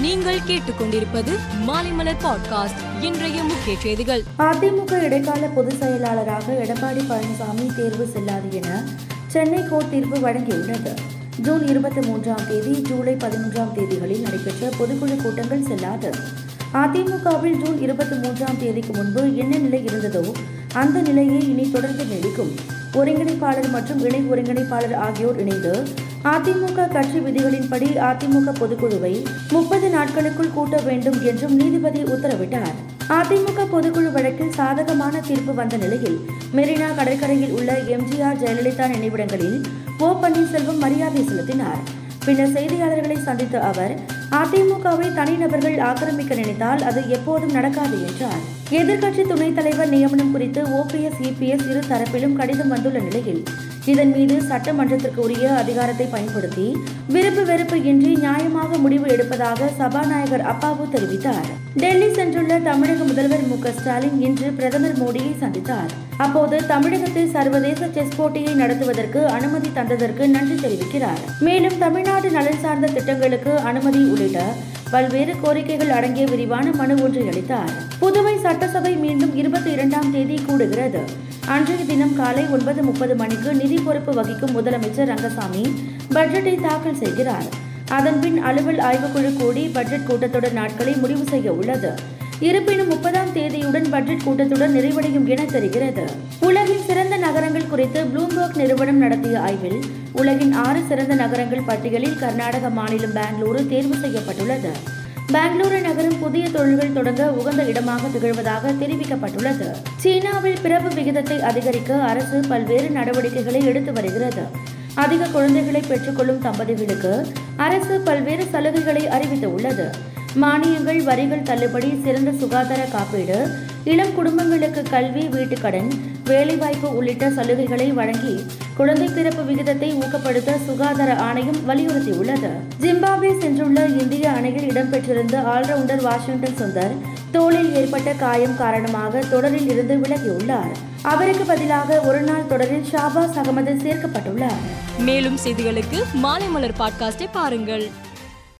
நீங்கள் கேட்டுக்கொண்டிருப்பது மாலைமலர் பாட்காஸ்ட் இன்றைய முக்கிய செய்திகள். அதிமுக இடைக்கால பொதுச் செயலாளராக எடப்பாடி பழனிசாமி தேர்வு செல்லாது என சென்னை கோர்ட் தீர்ப்பு வழங்கியுள்ளது. ஜூன் இருபத்தி மூன்றாம் தேதி ஜூலை பதினொன்றாம் தேதிகளில் நடைபெற்ற பொதுக்குழு கூட்டங்கள் செல்லாது. அதிமுகவில் ஜூன் இருபத்தி மூன்றாம் தேதிக்கு முன்பு என்ன நிலை இருந்ததோ அந்த நிலையே இனி தொடர்ந்து நீடிக்கும். ஒருங்கிணைப்பாளர் மற்றும் இணை ஒருங்கிணைப்பாளர் ஆகியோர் இணைந்து அதிமுக கட்சி விதிகளின்படி அதிமுக பொதுக்குழுவை முப்பது நாட்களுக்குள் கூட்ட வேண்டும் என்றும் நீதிபதி உத்தரவிட்டார். அதிமுக பொதுக்குழு வழக்கில் சாதகமான தீர்ப்பு வந்த நிலையில் மெரினா கடற்கரையில் உள்ள எம்ஜிஆர் ஜெயலலிதா நினைவிடங்களில் ஓ பன்னீர்செல்வம் மரியாதை செலுத்தினார். பின்னர் செய்தியாளர்களை சந்தித்த அவர் அதிமுகவை தனிநபர்கள் ஆக்கிரமிக்க நினைத்தால் அது எப்போதும் நடக்காது என்றார். எதிர்க்கட்சி துணைத் தலைவர் நியமனம் குறித்து ஓபிஎஸ் இபிஎஸ் இரு தரப்பிலும் கடிதம் வந்துள்ள நிலையில் இதன் மீது சட்டமன்றத்திற்கு உரிய அதிகாரத்தை பயன்படுத்தி விருப்பு வெறுப்பு இன்றி நியாயமாக முடிவு எடுப்பதாக சபாநாயகர் அப்பாவு தெரிவித்தார். டெல்லி சென்றுள்ள தமிழக முதல்வர் மு ஸ்டாலின் இன்று பிரதமர் மோடியை சந்தித்தார். அப்போது தமிழகத்தில் சர்வதேச செஸ் போட்டியை நடத்துவதற்கு அனுமதி தந்ததற்கு நன்றி தெரிவிக்கிறார். மேலும் தமிழ்நாடு நலன் சார்ந்த திட்டங்களுக்கு அனுமதி உள்ளிட்ட பல்வேறு கோரிக்கைகள் அடங்கிய விரிவான மனு ஒன்றை அளித்தார். புதுவை சட்டசபை மீண்டும் இருபத்தி இரண்டாம் தேதி கூடுகிறது. அன்றைய தினம் காலை ஒன்பது முப்பது மணிக்கு நிதி பொறுப்பு வகிக்கும் முதலமைச்சர் ரங்கசாமி பட்ஜெட்டை தாக்கல் செய்கிறார். அதன்பின் அலுவல் ஆய்வுக்குழு கூடி பட்ஜெட் கூட்டத்தொடர் நாட்களை முடிவு செய்ய உள்ளது. இருப்பினும் முப்பதாம் தேதியுடன் பட்ஜெட் கூட்டத்துடன் நிறைவடையும் என தெரிகிறது. உலக நகரங்கள் குறித்து ப்ளூம்பர்க் நிறுவனம் நடத்திய ஆய்வில் உலகின் ஆறு சிறந்த நகரங்கள் பட்டியலில் கர்நாடக மாநிலம் பெங்களூரு தேர்வு செய்யப்பட்டுள்ளது. பெங்களூரு நகரம் புதிய தொழில்கள் தொடங்க உகந்த இடமாக திகழ்வதாக தெரிவிக்கப்பட்டுள்ளது. சீனாவில் பிறப்பு விகிதத்தை அதிகரிக்க அரசு பல்வேறு நடவடிக்கைகளை எடுத்து வருகிறது. அதிக குழந்தைகளை பெற்றுக்கொள்ளும் தம்பதிகளுக்கு அரசு பல்வேறு சலுகைகளை அறிவித்துள்ளது. மானியங்கள் வரிகள் தள்ளுபடி சிறந்த சுகாதார காப்பீடு இளம் குடும்பங்களுக்கு கல்வி வீட்டுக்கடன் வேலைவாய்ப்பு உள்ளிட்ட சலுகைகளை வழங்கி குழந்தை பிறப்பு விகிதத்தை ஊக்கப்படுத்த சுகாதார ஆணையம் வலியுறுத்தியுள்ளது. ஜிம்பாப்வே சென்றுள்ள இந்திய அணியில் இடம்பெற்றிருந்த ஆல்ரவுண்டர் வாஷிங்டன் சுந்தர் தோளில் ஏற்பட்ட காயம் காரணமாக தொடரில் இருந்து விலகியுள்ளார். அவருக்கு பதிலாக ஒருநாள் தொடரில் ஷாபாஸ் அகமது சேர்க்கப்பட்டுள்ளார். மேலும் செய்திகளுக்கு மாலைமலர் பாட்காஸ்டை பாருங்கள்.